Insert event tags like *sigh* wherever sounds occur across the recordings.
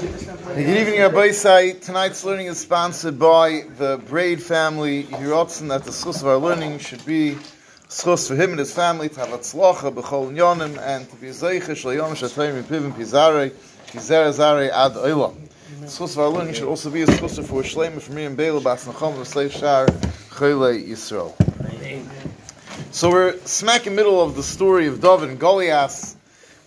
Good evening, Rabbi Say. Tonight's learning is sponsored by the Braid family. Hirotzen that the source of our learning should be schus for him and his family to have a tzlocha b'chol yonim and to be a zeicha shlayom shatayim pivim pizare pizare zare ad oilam. The source of our learning should also be a schus for shleim for Miriam Bela bas nachom v'slei shar chayle Yisrael. So we're smack in the middle of the story of Dov and Goliath.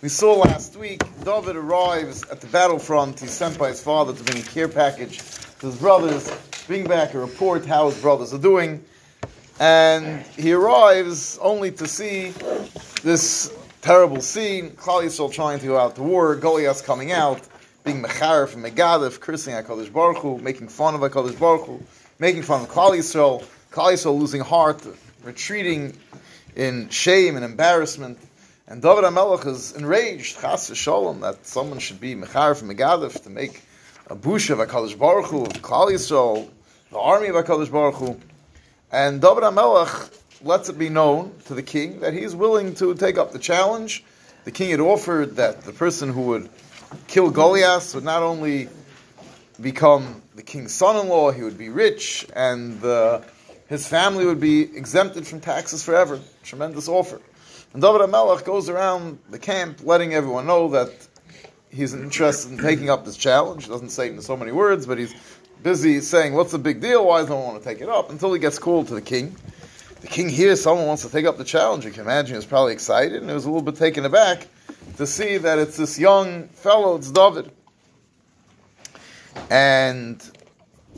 We saw last week David arrives at the battlefront. He's sent by his father to bring a care package to his brothers, bring back a report how his brothers are doing. And he arrives only to see this terrible scene. Klal Yisrael trying to go out to war, Goliath coming out, being Mechar from Megadif, cursing HaKadosh Baruch Hu, making fun of HaKadosh Baruch Hu, making fun of Klal Yisrael, Klal Yisrael losing heart, retreating in shame and embarrassment. And David HaMelech is enraged, chas shalom, that someone should be mechar from Megadif to make a bush of HaKadosh Baruch Hu, of Klal Yisrael, the army of HaKadosh Baruch Hu. And David HaMelech lets it be known to the king that he is willing to take up the challenge. The king had offered that the person who would kill Goliath would not only become the king's son-in-law, he would be rich, and uh, his family would be exempted from taxes forever. Tremendous offer. And David HaMelech goes around the camp letting everyone know that he's interested in taking up this challenge. He doesn't say it in so many words, but he's busy saying, what's the big deal? Why does no one want to take it up? Until he gets called to the king. The king hears someone wants to take up the challenge. You can imagine he was probably excited and he was a little bit taken aback to see that it's this young fellow, it's David. And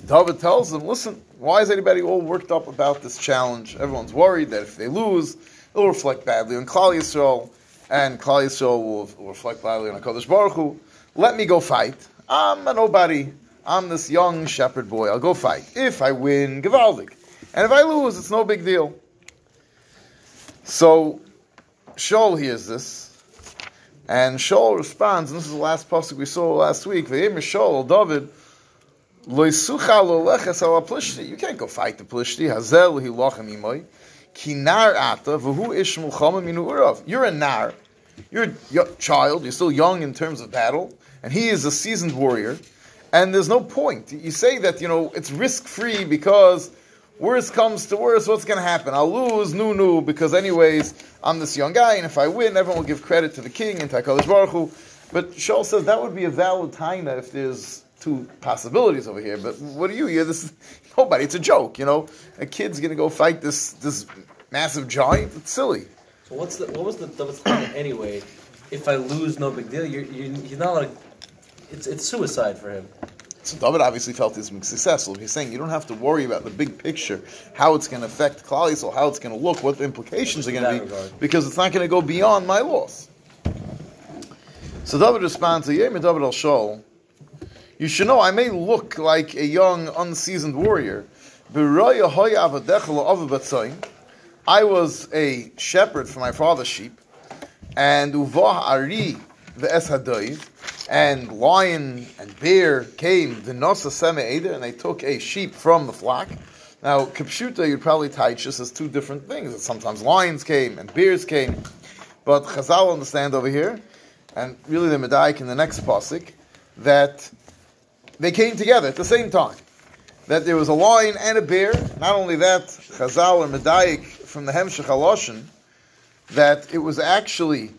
David tells him, listen, why is anybody all worked up about this challenge? Everyone's worried that if they lose, it'll reflect badly on Klal Yisrael, and Klal Yisrael will, will reflect badly on HaKadosh Baruch Hu. Let me go fight. I'm a nobody. I'm this young shepherd boy. I'll go fight. If I win, Givaldig. And if I lose, it's no big deal. So, Shaul hears this, and Shaul responds, and this is the last pasuk we saw last week. Shaul, David, you can't go fight the Plishti. Hazel hilachem imoy. Kinar ata ish minu urav. You're a nar. You're a child. You're still young in terms of battle, and he is a seasoned warrior. And there's no point. You say that you know it's risk free because worst comes to worst, what's going to happen? I'll lose, nu nu, because anyways I'm this young guy, and if I win, everyone will give credit to the king and to Hakadosh Baruch Hu. But Shaul says that would be a valid taina if there's two possibilities over here. But what do you hear? This nobody. It's a joke, you know. A kid's going to go fight this this massive giant. It's silly. So what's the what was the plan anyway? If I lose, no big deal. You're, you're, he's not like it's it's suicide for him. So David obviously felt he's successful. He's saying you don't have to worry about the big picture, how it's going to affect Klal Yisrael, how it's going to look, what the implications are going to be, regard. because it's not going to go beyond my loss. So David responds to Yem David al Shaul. You should know I may look like a young, unseasoned warrior. I was a shepherd for my father's sheep, and uvah ari eshadoiv, and lion and bear came the nosa seme eder, and they took a sheep from the flock. Now, kipshuta, you'd probably teach this as two different things. Sometimes lions came and bears came, but Chazal understand over here, and really the Medaik in the next pasuk, that they came together at the same time. That there was a lion and a bear. Not only that, Chazal or Medaik from the Hemshech Haloshin, that it was actually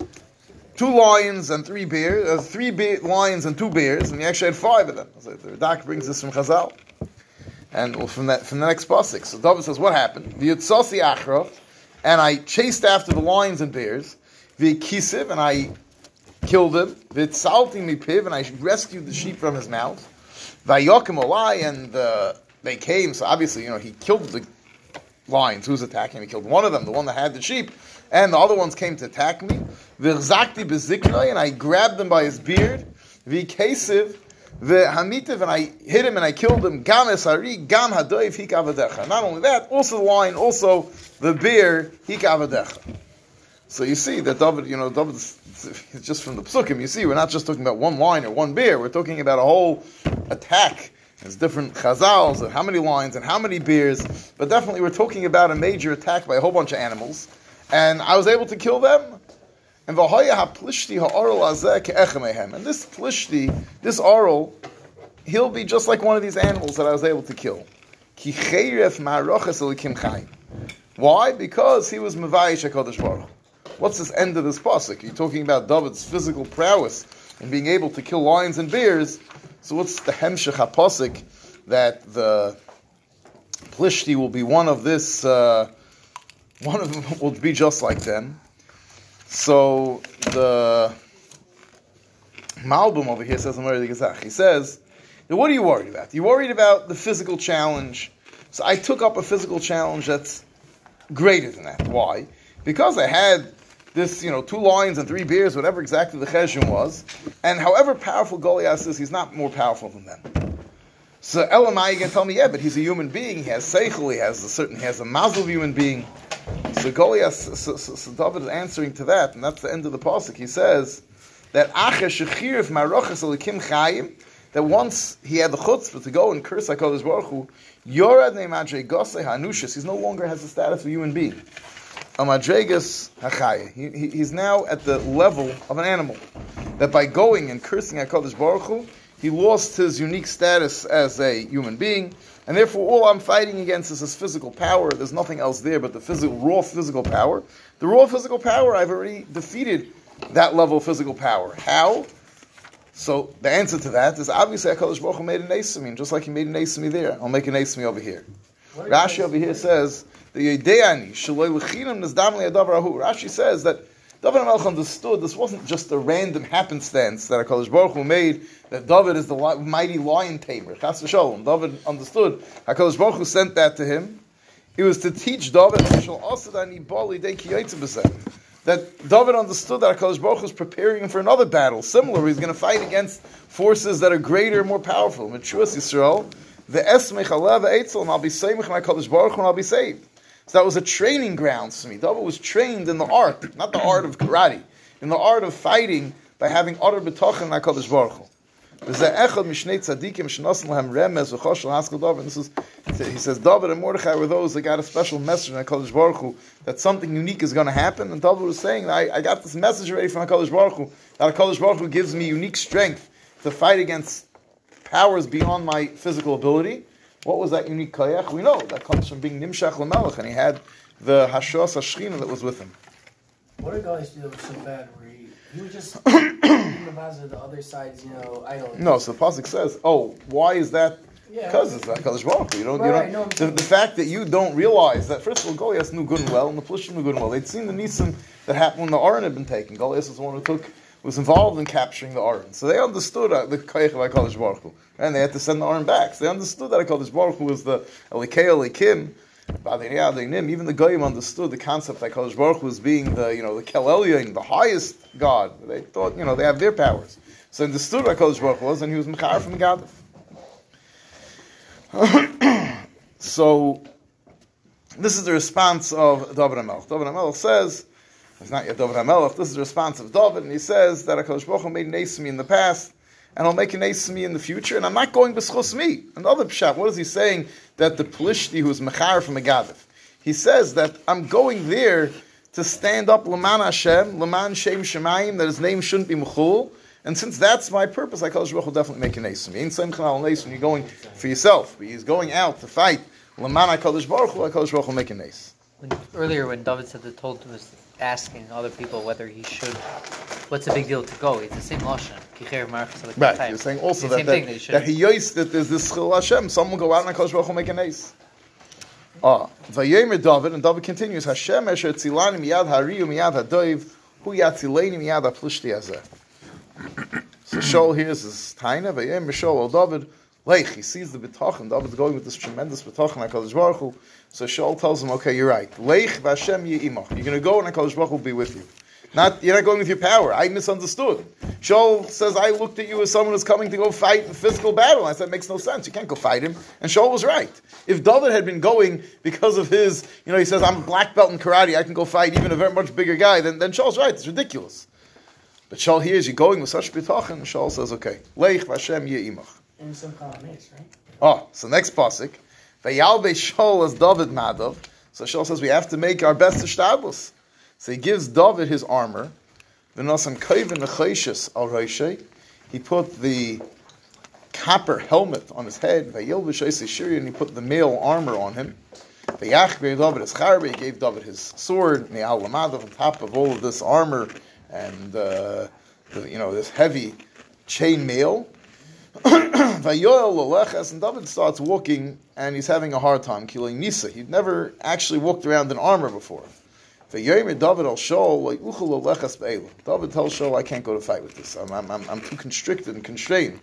two lions and three bears, uh, three be- lions and two bears, and he actually had five of them. So the Radak brings this from Chazal. And well, from that, from the next pasuk. So David says, what happened? V'yitzasi achra, and I chased after the lions and bears. V'kisiv, and I killed him. V'tzalti mipiv, and I rescued the sheep from his mouth. Vayokim olai, and uh, they came. So obviously, you know, he killed the lions. Who's attacking? He killed one of them, the one that had the sheep, and the other ones came to attack me. V'chzakti beziknoi, and I grabbed him by his beard. V'kesiv, v'hamitiv, and I hit him and I killed him. Gam esari, gam hadoiv hikavadecha. Not only that, also the lion, also the bear hikavadecha. So you see that David, you know, David, *laughs* just from the psukim, you see, we're not just talking about one lion or one beer. we're talking about a whole attack. There's different chazals and how many lions and how many beers, but definitely we're talking about a major attack by a whole bunch of animals. And I was able to kill them, And ha-plishti. And this plishti, this oral, he'll be just like one of these animals that I was able to kill. Why? Because he was Mavayish HaKadosh Baruch. What's this end of this pasuk? You're talking about David's physical prowess and being able to kill lions and bears. So what's the Hemshech HaPasuk that the Plishti will be one of this, uh, one of them will be just like them. So the Malbim over here says, he says, what are you worried about? You're worried about the physical challenge. So I took up a physical challenge that's greater than that. Why? Because I had this, you know, two lions and three bears, whatever exactly the cheshim was, and however powerful Goliath is, he's not more powerful than them. So Elamai can tell me, yeah, but he's a human being. He has seichel. He has a certain. He has a mazel of human being. So Goliath, so, so, so David is answering to that, and that's the end of the pasuk. He says that. That once he had the chutzpah to go and curse Hakadosh Baruch Hu, Yorad ne'madre gosei hanushis. He no longer has the status of a human being. Amadregas hachaya. He, he, he's now at the level of an animal. That by going and cursing Hakadosh Baruch Hu, he lost his unique status as a human being, and therefore all I'm fighting against is his physical power. There's nothing else there but the physical, raw physical power. The raw physical power, I've already defeated that level of physical power. How? So the answer to that is obviously HaKadosh Baruch Hu made an Esami, just like he made an Esami there. I'll make an Esami over here. Rashi over here says, the Yedeani, Shaloi Lechinam Nizdam Liadav Rahu. Rashi says that David HaMelech understood this wasn't just a random happenstance that HaKadosh Baruch Hu made, that David is the mighty lion tamer. Chas v'sholom. David understood. HaKadosh Baruch Hu sent that to him. It was to teach David that David understood that HaKadosh Baruch Hu was preparing him for another battle, similar. He's going to fight against forces that are greater, more powerful. Machuas Yisrael, the Esmech Alev Eitzel, and I'll be saved my HaKadosh Baruch and I'll be saved. So that was a training ground for me. David was trained in the art, not the art of karate, in the art of fighting by having utter betochen HaKadosh Baruch Hu. This is, he says, David and Mordechai were those that got a special message from HaKadosh Baruch Hu, that something unique is going to happen. And David was saying, I, I got this message already from HaKadosh Baruch Hu, that HaKadosh Baruch Hu gives me unique strength to fight against powers beyond my physical ability. What was that unique koyach? We know that comes from being Nimshach Lamelech, and he had the Hashos Hashchina that was with him. What did guys do that was so bad where he, he was just *coughs* the the other side's, you know, idol? No, so the Pasuk says, oh, why is that? Yeah. Because it's HaKadosh Baruch Hu. You don't, Right, you don't, the, the fact that you don't realize that, first of all, Goliath knew good and well, and the Plishtim knew good and well. They'd seen the Nisim that happened when the Aron had been taken. Goliath was the one who took, was involved in capturing the Aron. So they understood uh, the Koyach of HaKadosh Baruch Hu. And they had to send the Aron back. So they understood that HaKadosh Baruch Hu was the Elikei Elikim, even the Goyim understood the concept that Kadosh Baruch was being the, you know, the Kel Elyon, the highest God. They thought, you know, they have their powers. So understood what Kadosh Baruch was, and he was Mechar from Gadif. *coughs* so, this is the response of David HaMelech. David HaMelech says, it's not yet David HaMelech, this is the response of David, and he says that HaKadosh Baruch Hu made an Esmi in the past, and I'll make an Esmi in the future, and I'm not going b'schos me. Another pshat, what is he saying? That the Plishti who is Mechar from Megadif. He says that I'm going there to stand up Laman Hashem, Laman Shem Shemayim, that his name shouldn't be Mechul, and since that's my purpose, I Baruch will definitely make Esmi. Ain't Same Chanal Nes you're going for yourself, but he's going out to fight Laman HaKadosh Baruch Hu, HaKadosh Baruch will make an Nes. When, earlier, when David said the told was asking other people whether he should, what's the big deal to go? It's the same lashon. Right. You're saying also that, that, that, that he yois that there's this chil Hashem. Someone will go out and Hakadosh Baruch Hu make an ace. Ah, Vayemer David and David continues. Hashem esher tzilani miyad hariyu miyad hadoiv hu yatzileni miyad haplishti azeh. So Shaul hears his taina. Vayemer Shaul David. Leich, he sees the bitachon. David's going with this tremendous bitachon. Hakadosh Baruch Hu. So Shaul tells him, "Okay, you're right. Leich v'Hashem yi'imach. You're going to go and Hakadosh Baruch Hu will be with you." Not you're not going with your power. I misunderstood. Shaul says I looked at you as someone who's coming to go fight in physical battle. I said it makes no sense. You can't go fight him. And Shaul was right. If David had been going because of his, you know, he says I'm black belt in karate. I can go fight even a very much bigger guy. Then then Shaul's right. It's ridiculous. But Shaul hears you going with such bitachon. Shaul says, okay, leich v'Hashem ye'imach. And some columns, right? Oh, so next pasuk, vayalbe Shaul as David Madov. So Shaul says we have to make our best to So he gives David his armor. He put the copper helmet on his head. And he put the male armor on him. He gave David his sword. On top of all of this armor and uh, you know this heavy chain mail. *clears throat* And David starts walking, and he's having a hard time killing Nisa. He'd never actually walked around in armor before. David tells Shaul, "I can't go to fight with this. I'm, I'm, I'm, too constricted and constrained."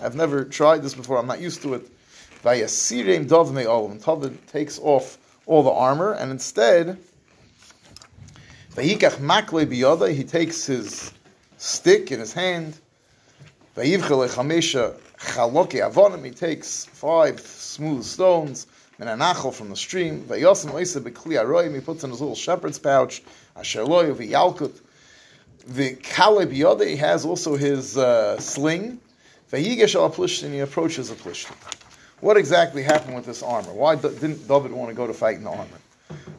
I've never tried this before. I'm not used to it. David takes off all the armor, and instead. He takes his stick in his hand. He takes five smooth stones. and an Menanachel from the stream. He puts in his little shepherd's pouch. Asher loy v'yalkut. The kale biyada. He has also his uh, sling. Vayigesh. He approaches a plishtin. What exactly happened with this armor? Why didn't David want to go to fight in the armor?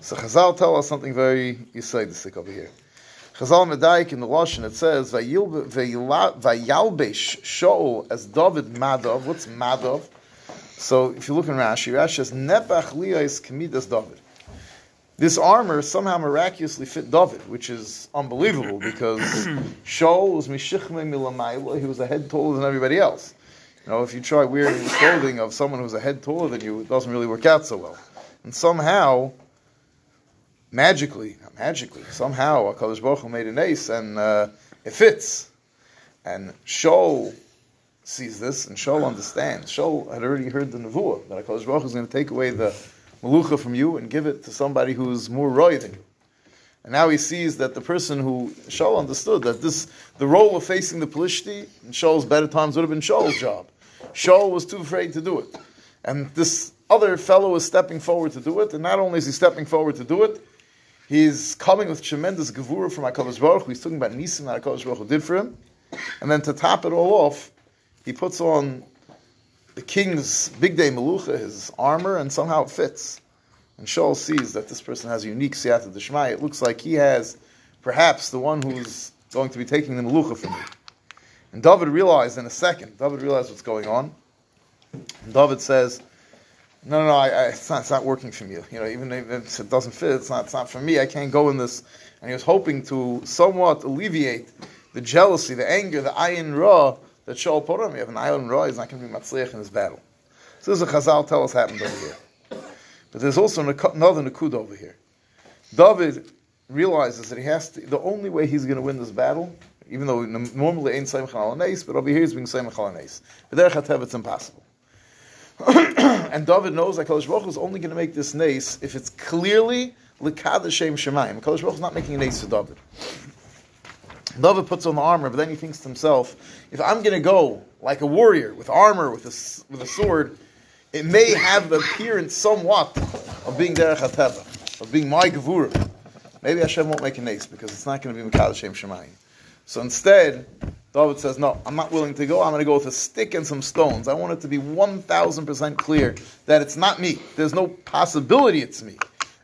So Chazal tell us something very Yisaidisik over here. Chazal Medayik in the Lashon it says "Vayil- vayila- Vayalbesh Shaul as David Madov. What's Madov? So if you look in Rashi, Rashi says Nepach Liyais Kamidas David. This armor somehow miraculously fit David, which is unbelievable because *coughs* Shaul was Mishichme Milamayla. He was a head taller than everybody else. You know, if you try wearing the clothing of someone who's a head taller than you, it doesn't really work out so well. And somehow, magically, magically, somehow, HaKadosh Baruch Hu made an ace and uh, it fits. And Shaul sees this, and Shaul understands. Shaul had already heard the nevuah that HaKadosh Baruch Hu is going to take away the malucha from you and give it to somebody who's more roy than you. And now he sees that the person who Shaul understood that this the role of facing the Pelishti in Shaul's better times would have been Shaul's job. Shaul was too afraid to do it. And this other fellow is stepping forward to do it, and not only is he stepping forward to do it, he's coming with tremendous gevura from HaKadosh Baruch Hu. He's talking about Nisim that HaKadosh Baruch Hu did for him. And then to top it all off, he puts on the king's big day melucha, his armor, and somehow it fits. And Shaul sees that this person has a unique siyata d'shmai. It looks like he has perhaps the one who's going to be taking the melucha from me. And David realized in a second, David realized what's going on. And David says, no, no, no, I, I, it's, not, it's not working for me. You know, even if it doesn't fit, it's not, it's not for me. I can't go in this. And he was hoping to somewhat alleviate the jealousy, the anger, the ayin ra that Shaul put on me. If an ayin ra, he's not going to be matzliach in his battle. So this is a Chazal tell us happened over here. But there's also another nakud over here. David realizes that he has to, the only way he's going to win this battle, even though normally ain't Saimach al but over here he's being Saimach al But there it's impossible. *coughs* and David knows that Kadosh Baruch is only going to make this nace if it's clearly Likad Shem Shemayim. Kadosh Baruch is not making a nace for David. David puts on the armor, but then he thinks to himself, if I'm going to go like a warrior with armor, with a, with a sword, it may have the appearance somewhat of being Derech HaTeva, of being my Gevura. Maybe Hashem won't make a nace because it's not going to be Mikal Shem Shemayim. So instead, David says, No, I'm not willing to go. I'm going to go with a stick and some stones. I want it to be 1,000% clear that it's not me. There's no possibility it's me.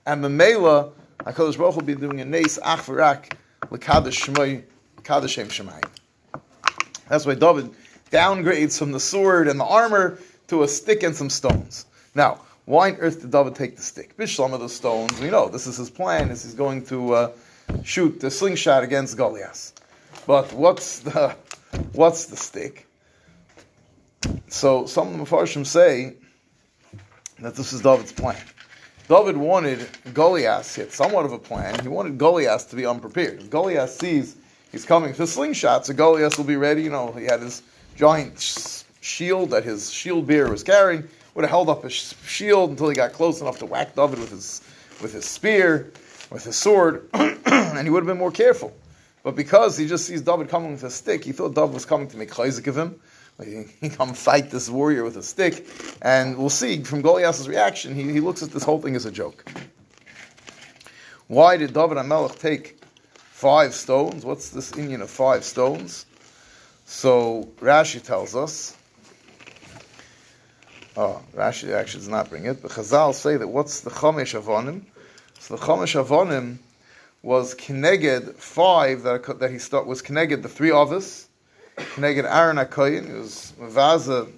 And the Mela, HaKadosh Baruch will be doing a nace, ach v'rak, l'kadosh kadosh shem shemayim. That's why David downgrades from the sword and the armor to a stick and some stones. Now, why on earth did David take the stick? Bishlam of the stones, we know this is his plan, is he's going to uh, shoot the slingshot against Goliath. But what's the what's the stick? So some of the Mepharshim say that this is David's plan. David wanted Goliath, he had somewhat of a plan. He wanted Goliath to be unprepared. Goliath sees he's coming for slingshot, so Goliath will be ready. You know, he had his giant shield that his shield bearer was carrying. Would have held up his shield until he got close enough to whack David with his with his spear, with his sword, *clears throat* and he would have been more careful. But because he just sees David coming with a stick, he thought David was coming to make chayzik of him. He, he come fight this warrior with a stick, and we'll see from Goliath's reaction. He, he looks at this whole thing as a joke. Why did David Melech take five stones? What's this Indian of five stones? So Rashi tells us. Oh, Rashi actually does not bring it, but Chazal say that what's the Chomesh Avonim? So the Chomesh Avonim was Kineged five that, that he start was Kineged the three others, Kineged Aaron Akoyin, he was Mavaza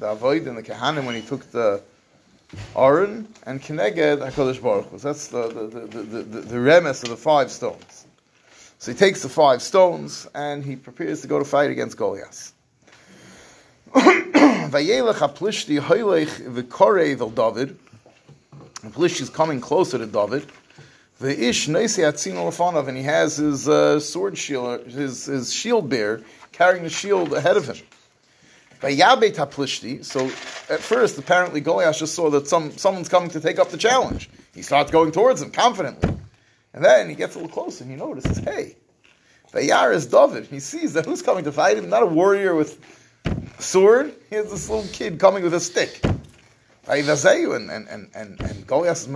the Avoid and the Kehanim when he took the Aron, and Kineged HaKadosh Baruch Hu. That's the, the, the, the, the, the remes of the five stones. So he takes the five stones and he prepares to go to fight against Goliath. *coughs* Vayelech haplishti hoylech v'korei David. Plishti is coming closer to David. The ish neisi atzin olefanov, and he has his uh, sword shield, his, his shield bearer, carrying the shield ahead of him. Vayabet haplishti. So at first, apparently Goliath just saw that some someone's coming to take up the challenge. He starts going towards him confidently, and then he gets a little closer and he notices, hey, Vayar is David. He sees that who's coming to fight him? Not a warrior with sword. He has this little kid coming with a stick. And and and and, and Goliath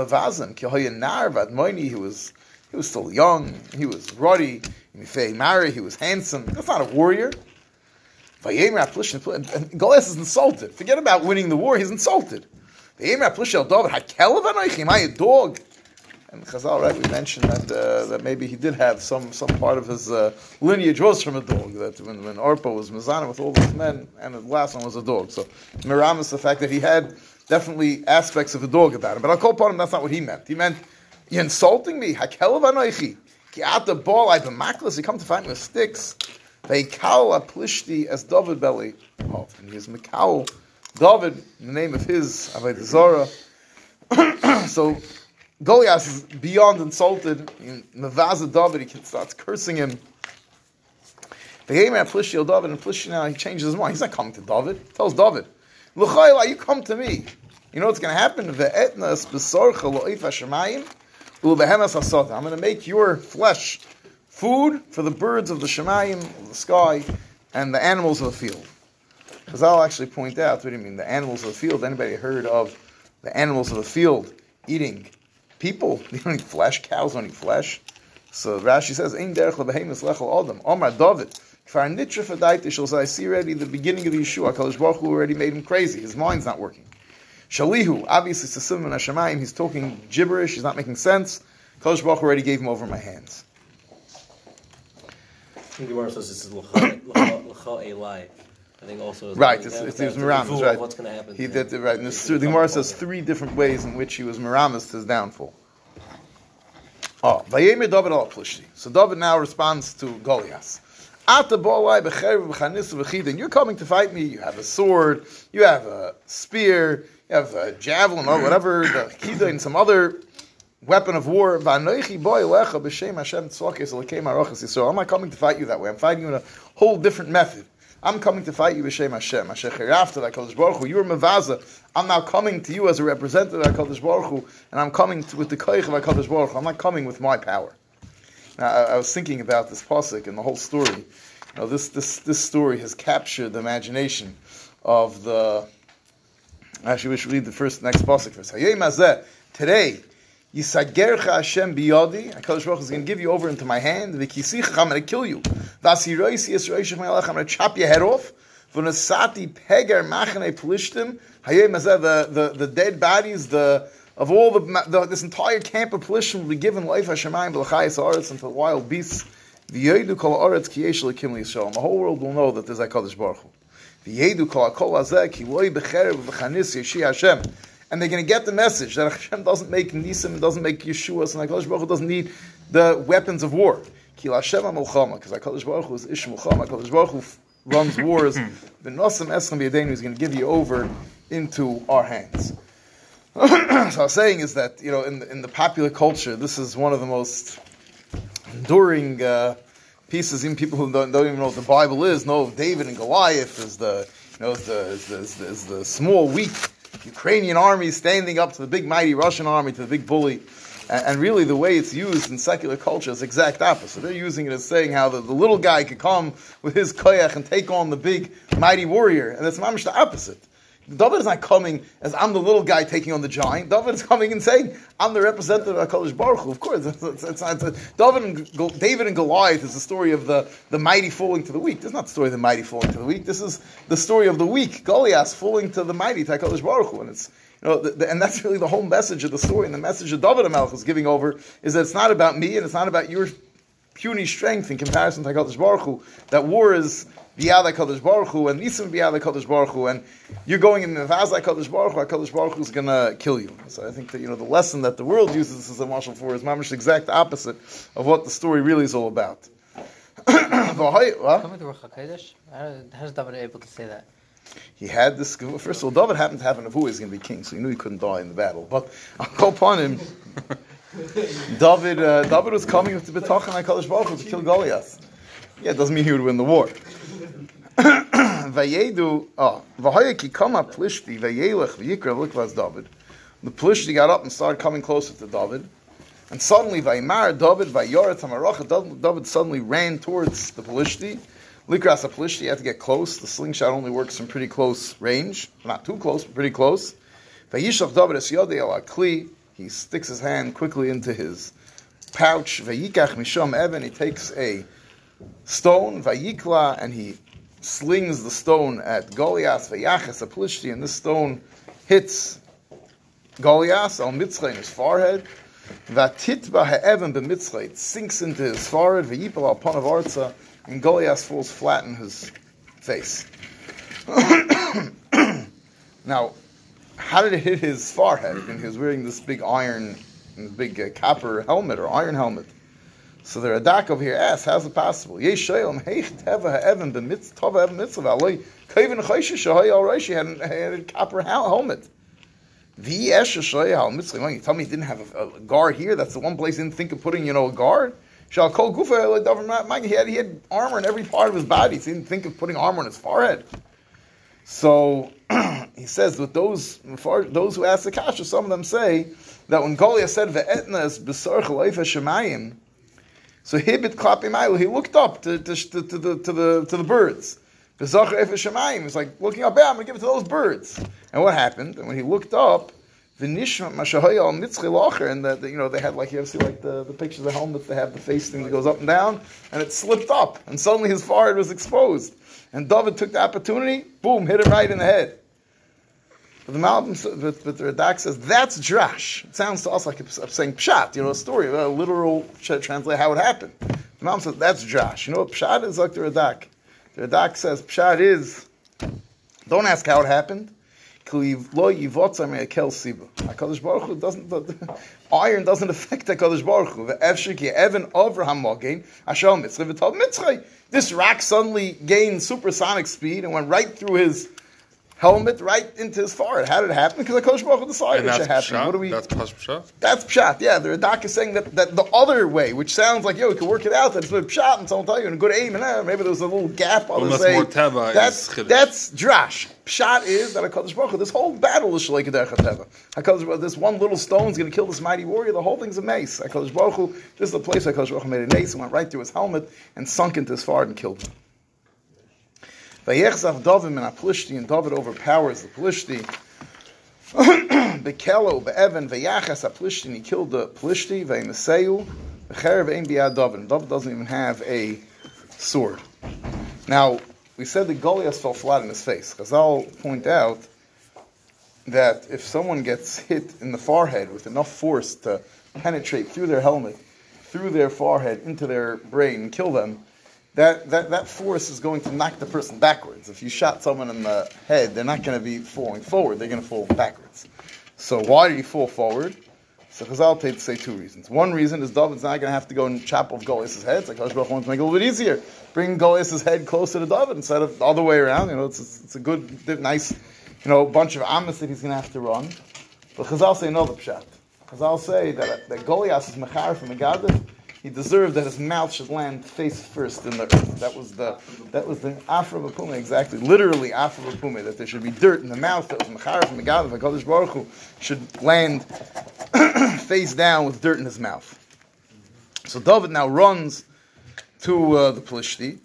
vadmoini. He was he was still young. He was ruddy. Mari. He was handsome. That's not a warrior. And Goliath is insulted. Forget about winning the war. He's insulted. Am a dog? And Chazal, right, we mentioned that uh, that maybe he did have some some part of his uh, lineage was from a dog. That when when was Mizana with all those men, and the last one was a dog. So Miram is the fact that he had definitely aspects of a dog about him. But I'll call upon him. That's not what he meant. He meant you're insulting me. Hakelav anoichi. Get the ball. I've been mackless. You come to fight me with sticks. They kal a plishti as David belly. Oh, and he is Mikal David in the name of his Avodah Zorah. *clears throat* so Goliath is beyond insulted. In Mavaza David, he starts cursing him. The David, and Plishti now he changes his mind. He's not coming to David. He tells David, L'chayla, you come to me. You know what's going to happen? Ve'etna spesorcha lo'if hashemayim u'behemas hasota. I'm going to make your flesh food for the birds of the shemayim, of the sky, and the animals of the field. Because I'll actually point out, what do you mean, the animals of the field? Anybody heard of the animals of the field eating people? *laughs* They don't eat flesh. Cows don't eat flesh. So Rashi says, "Ein derech lebehemis lechel adam." Omar David, kfar nitra fadaita shel I see already the beginning of the Yeshua. Kadosh Baruch Hu already made him crazy. His mind's not working. Shalihu, obviously, Sasim and Hashemayim. He's talking gibberish. He's not making sense. Kadosh Baruch Hu already gave him over my hands. I The Gemara says this is l'cha. I think also is Right, it's, it's, it's Miramis, right. What's going to happen? He did it right. And this, the Gemara says three different ways in which he was Miramis to his downfall. Ah, oh, Vayemer David al. So David now responds to Goliath. V'chidin. You're coming to fight me. You have a sword. You have a spear. You have a javelin or whatever, the chida and some other weapon of war. I'm not coming to fight you that way. I'm fighting you in a whole different method. I'm coming to fight you b'shem Hashem. Cherafta HaKadosh Baruch Hu. You are mevaza. I'm now coming to you as a representative of HaKadosh Baruch Hu, and I'm coming to, with the koich of HaKadosh Baruch Hu. I'm not coming with my power. Now, I, I was thinking about this pasuk and the whole story. You know, this, this, this story has captured the imagination of the. I actually, wish we should read the first next pasuk first. Today, Yisagercha Hashem biyadi. Hakadosh Baruch is going to give you over into my hand. V'kisicha, I'm going to kill you. V'asiroisi yisroishach me'alach. I'm going to chop your head off. V'nasati peger machane plishtim. Hayei mazeh. The, the, the dead bodies, the of all the, the this entire camp of pollution will be given life Hashemayim b'lachayis haaretz the wild beasts. V'yedu kol haaretz ki yesh lekim liyisrael. The whole world will know that there's a Hakadosh Baruch Hu. V'yedu kol hakol hazeh ki loi b'cherev v'chanis yeshi Hashem. And they're going to get the message that *laughs* Hashem doesn't make Nisim, doesn't make Yeshua, and HaKadosh Baruch Hu doesn't need the weapons of war. Ki Hashem ha-mulchama, because HaKadosh Baruch Hu is Ish Mulchama, HaKadosh Baruch Hu runs wars. *clears throat* V'nosam eschem b'yadeinu, he's going to give you over into our hands. *clears throat* so I was saying is that, you know, in the, in the popular culture, this is one of the most enduring uh, pieces. Even people who don't, don't even know what the Bible is know David and Goliath is the, you know, as the, as the, as the, as the small, weak Ukrainian army standing up to the big, mighty Russian army, to the big bully. And, and really, the way it's used in secular culture is exact opposite. They're using it as saying how the, the little guy could come with his koyach and take on the big, mighty warrior. And that's mamish the opposite. David is not coming as I'm the little guy taking on the giant. David is coming and saying, I'm the representative of HaKadosh Baruch Hu. Of course, it's, it's, it's, it's, David, and, David and Goliath is the story of the, the mighty falling to the weak. This is not the story of the mighty falling to the weak. This is the story of the weak, Goliath, falling to the mighty, to HaKadosh Baruch Hu. And it's, You know, the, the, and that's really the whole message of the story. And the message that David Amelch is giving over is that it's not about me and it's not about your puny strength in comparison to Hakadosh Baruch Hu. That war is biyad Hakadosh Baruch Hu and nisim biyad Hakadosh Baruch Hu, and you're going in the vaz Hakadosh Baruch Hu. Hakadosh Baruch Hu is going to kill you. So I think that you know the lesson that the world uses as a marshal for is mamish the exact opposite of what the story really is all about. *coughs* What? Coming to Ruach HaKodesh, how how's David able to say that? he had this. First of all, David happened to have an who is going to be king, so he knew he couldn't die in the battle. But I'll *laughs* go upon him. *laughs* David, uh, David was coming with the betachan Hakadosh Baruch Hu to kill Goliath. Yeah, it doesn't mean he would win the war. Vayedu, oh, v'hayaki kama plishti vayelech v'yikra look was David. The plishti got up and started coming closer to David. And suddenly, Vaymar David, Vayoret Hamaracha, David suddenly ran towards the Plishti. Likras Plishti had to get close. The slingshot only works from pretty close range. Not too close, but pretty close. Vayishlach David es yodei. He sticks his hand quickly into his pouch. Vayikach misham even. He takes a stone, Vayikla, and he slings the stone at Goliath. Vayaches a Plishti, and this stone hits Goliath al Mitzray in his forehead. Vatitba ha'evan b'mitzray. It sinks into his forehead. V'yipal al panav arza. And Goliath falls flat in his face. *coughs* now, how did it hit his forehead? And he was wearing this big iron, big uh, copper helmet or iron helmet. So the Radak over here asks, how's it possible? Yesh she'el meich teva ha'evan b'mitz tova evan mitzvah. Aloi kavin chayshish shahay al reishi had a copper helmet. The Esha Shoya al Mitzvah. You tell me he didn't have a, a guard here? That's the one place he didn't think of putting, you know, a guard? Shall call Gufa he had he had armor in every part of his body. So he didn't think of putting armor on his forehead. So *clears throat* he says that those those who ask the kasha, some of them say that when Goliath said ve'etna is besarch leifa shemayim, so hibit klapimaylu, he looked up to, to, to, to the to the to the birds. It's like looking up. Yeah, I'm gonna give it to those birds. And what happened? And when he looked up, and the, you know they had like you ever see like the, the pictures of the helmets they have the face thing that goes up and down, and it slipped up, and suddenly his forehead was exposed, and David took the opportunity, boom, hit him right in the head. But the Malbim, but, but the Radak says that's drash. It sounds to us like I'm saying pshat, you know, a story, a literal translate how it happened. The Malbim says that's drash. You know what pshat is like the Radak. The Radak says pshat is. Don't ask how it happened. HaKadosh Baruch Hu doesn't, the, *laughs* iron doesn't affect HaKadosh Baruch Hu. Evan Avraham. This rock suddenly gained supersonic speed and went right through his helmet, right into his forehead. How did it happen? Because HaKadosh Baruch Hu decided And it should that's happen. pshat? What do we... That's pshat. That's pshat, yeah. The Radak is saying that, that the other way, which sounds like, yo, we can work it out, that it's with pshat, and someone tell you, and a good aim, and eh, maybe there was a little gap. Others Unless say, that's, that's drash. Pshat is that HaKadosh Baruch Hu, this whole battle is shaleik derech teva. HaKadosh Baruch Hu, this one little stone is going to kill this mighty warrior, the whole thing's a mace. HaKadosh Baruch Hu, this is the place HaKadosh Baruch Hu made a mace and went right through his helmet and sunk into his forehead and killed him. Vayechzav David and Plishti, and David overpowers the Plishti. *coughs* Bekelo, Be'evan, Vayachas Plishti, and he killed the Plishti, Vaymeseyu, Becherev Ein Biad David. David doesn't even have a sword. Now, we said the Goliath fell flat in his face. Chazal point out that if someone gets hit in the forehead with enough force to penetrate through their helmet, through their forehead, into their brain, and kill them, that, that, that force is going to knock the person backwards. If you shot someone in the head, they're not going to be falling forward, they're going to fall backwards. So why do you fall forward? So Chazal take say two reasons. One reason is David's not going to have to go and chop off Goliath's head. It's like wants to make it a little bit easier. Bring Goliath's head closer to David instead of all the other way around. You know, it's it's a good, nice, you know, bunch of amas that he's going to have to run. But Chazal say another pshat. Chazal say that, that Goliath is mechar from Megadif. He deserved that his mouth should land face first in the earth. That was the that was the afra b'pume exactly, literally afra b'pume. That there should be dirt in the mouth. That was mechar from Megadif. Hakadosh Baruch Hu should land *clears throat* face down with dirt in his mouth. So David now runs to uh, the Plishti,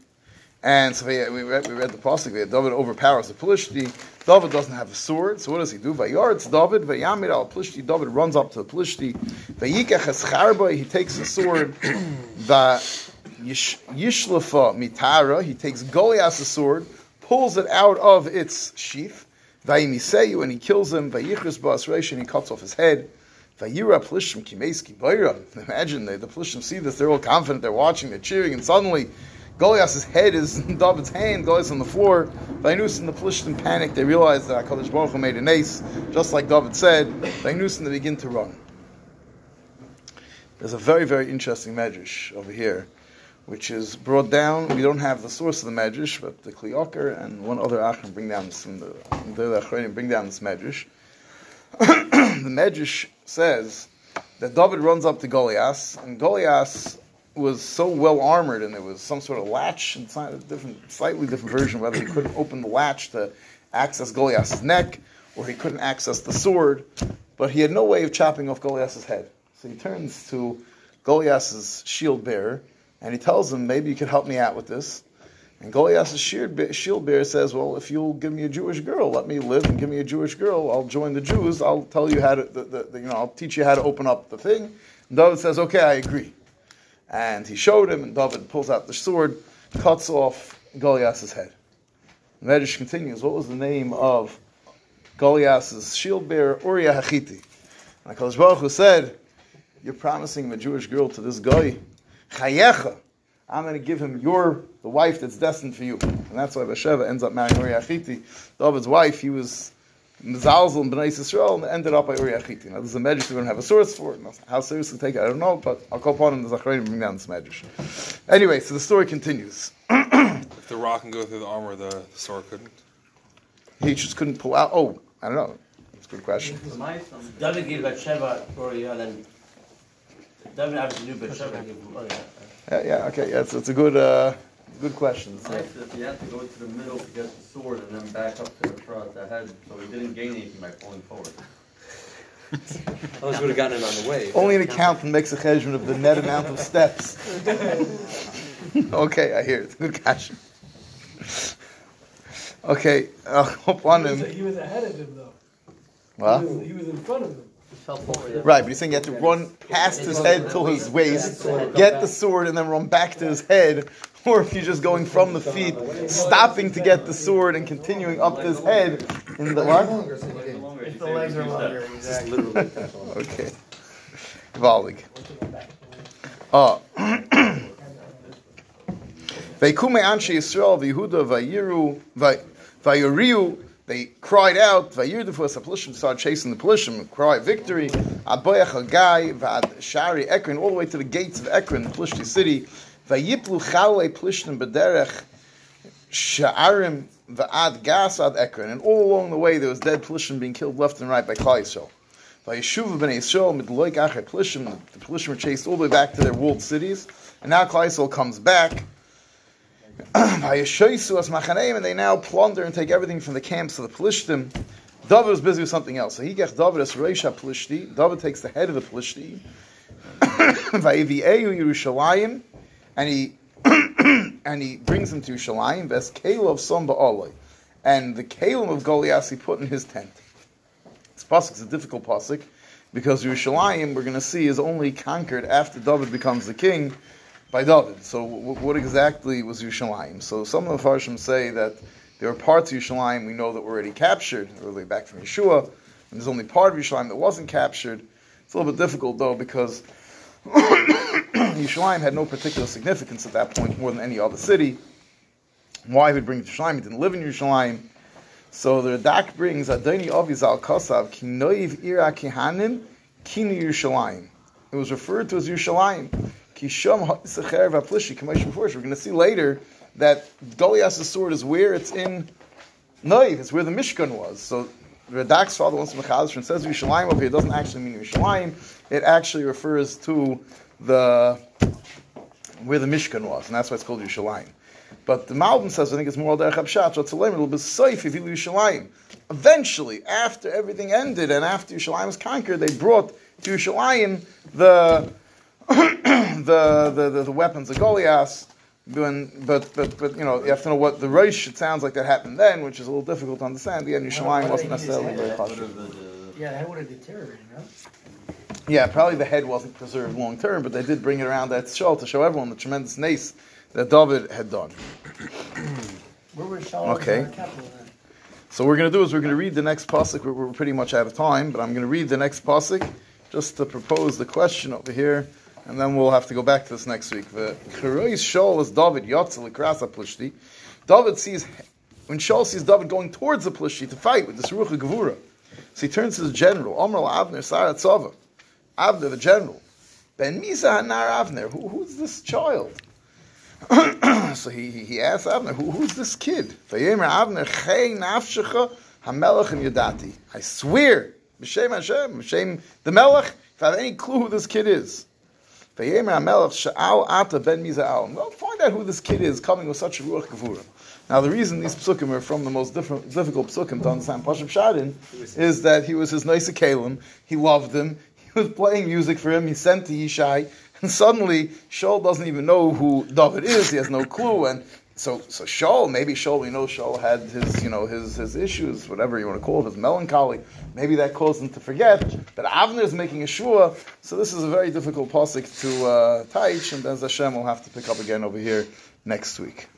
and so we, we, read, we read the pasuk. David overpowers the Plishti. David doesn't have a sword, so what does he do? Vayaretz David, vayamir al Plishti. David runs up to the Plishti. Vayikach escharba. He takes a sword. *coughs* Yish- yishlafa mitara. He takes Goliath's sword, pulls it out of its sheath. Vayimiseyu, and he kills him. Vayichris bas and he cuts off his head. Vayira plishim kimeski bayra. *laughs* Imagine they, the plishim see this; they're all confident, they're watching, they're cheering, and suddenly Goliath's head is in *laughs* David's hand. Goliath's on the floor. Vainus and the plishim panic. They realize that Hakadosh Baruch Hu made an ace, just like David said. Vainus and they begin to run. There's a very very interesting medrash over here which is brought down. We don't have the source of the medrash, but the Klioker and one other Achron bring down this from the the Achronim bring down this medrash. *coughs* the medrash says that David runs up to Goliath, and Goliath was so well armored, and there was some sort of latch inside a different, slightly different version, whether he couldn't open the latch to access Goliath's neck, or he couldn't access the sword, but he had no way of chopping off Goliath's head. So he turns to Goliath's shield bearer and he tells him, maybe you could help me out with this. And Goliath's shield bearer says, well, if you'll give me a Jewish girl, let me live and give me a Jewish girl, I'll join the Jews, I'll tell you how to, the, the, you know, I'll teach you how to open up the thing. And David says, okay, I agree. And he showed him, and David pulls out the sword, cuts off Goliath's head. The Medrash continues, what was the name of Goliath's shield bearer? Uriah Hachiti. And HaKadosh Baruch Hu said, you're promising a Jewish girl to this guy, Chayecha. I'm going to give him your the wife that's destined for you, and that's why Bathsheba ends up marrying Uriah Hachiti. David's wife, he was Mizalzel and Bnei Yisrael, and ended up by Uriah Chiti. Now, there's a medrash we don't have a source for it. How seriously take it, I don't know, but I'll call upon him the Zachariah bring down this medrash. Anyway, so the story continues. *clears throat* if the rock can go through the armor, the sword couldn't. He just couldn't pull out. Oh, I don't know. That's a good question. David gave Bathsheba Uriah, then David obviously knew Bathsheba gave Uriah. Yeah, yeah, okay, yeah, it's, it's a good, uh, good question. It's nice that you have to go to the middle to get the sword and then back up to the front, the head, so he didn't gain anything by pulling forward. *laughs* Otherwise, would have gotten it on the way. Only an accountant makes a judgment of the net amount of steps. *laughs* okay, I hear it. Good question. Okay, uh, *laughs* hope on He was, him. he was ahead of him though. What? He, was, he was in front of him. He fell forward. Right, but he's saying you have to run past his head till his waist, get the sword, and then run back to his head. *laughs* Or if you're just going from the feet, stopping to get the sword and continuing up to his head in the what? If the legs are longer, *laughs* exactly. Okay. Gewaltig. Oh. Uh, *clears throat* Veikume anshe Yisrael v'Yehuda v'Yiru v'Yoriu. They cried out. The Pelishim started chasing the Pelishim. Cry victory. Aboyach Hagai v'Ad Shari Ekron all the way to the gates of Ekron, the Pelishti city. V'Yiplu Chalei Pelishtim b'Derech Sha'arim v'Ad Gas ad Ekron. And all along the way there was dead Pelishim being killed left and right by Klal Yisrael. Vayeshuv b'nei Yisrael mit loik achet The Pelishim were chased all the way back to their walled cities, and now Klal Yisrael comes back. *clears throat* And they now plunder and take everything from the camps of the Pelishtim. David was busy with something else. So he gets David as Reisha Pelishti. David takes the head of the Pelishti. *clears throat* Yerushalayim, and he *clears throat* and he brings him to Yerushalayim. Ves of Som Ba'oloi, and the Caleb of Goliath he put in his tent. This pasuk is a difficult pasuk because Yerushalayim we're going to see is only conquered after David becomes the king by David. So w- what exactly was Yerushalayim? So some of the Farshim say that there are parts of Yerushalayim we know that were already captured, early back from Yeshua, and there's only part of Yerushalayim that wasn't captured. It's a little bit difficult though because *coughs* Yerushalayim had no particular significance at that point more than any other city. Why would bring Yerushalayim? He didn't live in Yerushalayim. So the Radak brings Adoni Avizal Kosav Kinoiv Ira Kihanim Kinu Yerushalayim. It was referred to as Yerushalayim. Kisham V'Aplishi. We're going to see later that Goliath's sword is where it's in Noiv. It's where the Mishkan was. So Radak's father wants to Mechadish and says Yerushalayim over here. It doesn't actually mean Yerushalayim. It actually refers to the where the Mishkan was, and that's why it's called Yerushalayim. But the Malbim says, I think it's more Derech Abshat, so it's a little bit safe if you Yerushalayim. Eventually, after everything ended and after Yerushalayim was conquered, they brought to Yerushalayim the the, the, the, the weapons of Goliath. When, but, but, but, you know, you have to know what the Rosh, it sounds like that happened then, which is a little difficult to understand. The end, Yerushalayim wasn't necessarily very harsh. Yeah, that would have deteriorated, no? Yeah, probably the head wasn't preserved long term, but they did bring it around that shul to show everyone the tremendous nace that David had done. *coughs* Where was Shalom Okay. capital then? So what we're going to do is we're going to read the next pasuk. We're, we're pretty much out of time, but I'm going to read the next pasuk just to propose the question over here, and then we'll have to go back to this next week. The Cherois Shaul is David Yotzel Krasa Plishti. David sees when Shaul sees David going towards the Plishti to fight with this Ruach Gevura. So he turns to the general, Omar Avner Sarat Tzava. Avner, the general. Ben Misa Hanar Avner. Who, who's this child? *clears throat* so he, he, asks Avner, Who, who's this kid? I swear, B'Shem Hashem, B'Shem the Melech, if I have any clue who this kid is. Well, find out who this kid is coming with such a Ruach Gevura. Now, the reason these psukim are from the most different, difficult psukim to understand Pashup Shadin is that he was his nosei keilim, he loved him, *laughs* he was playing music for him, he sent to Yishai, and suddenly Shaul doesn't even know who David is, he has no clue, and so, so Shaul, maybe Shaul, we know Shaul had his, you know, his, his issues, whatever you want to call it, his melancholy. Maybe that caused him to forget. But Avner is making a shua, so this is a very difficult pasuk to uh, teach, and Bez Hashem will have to pick up again over here next week.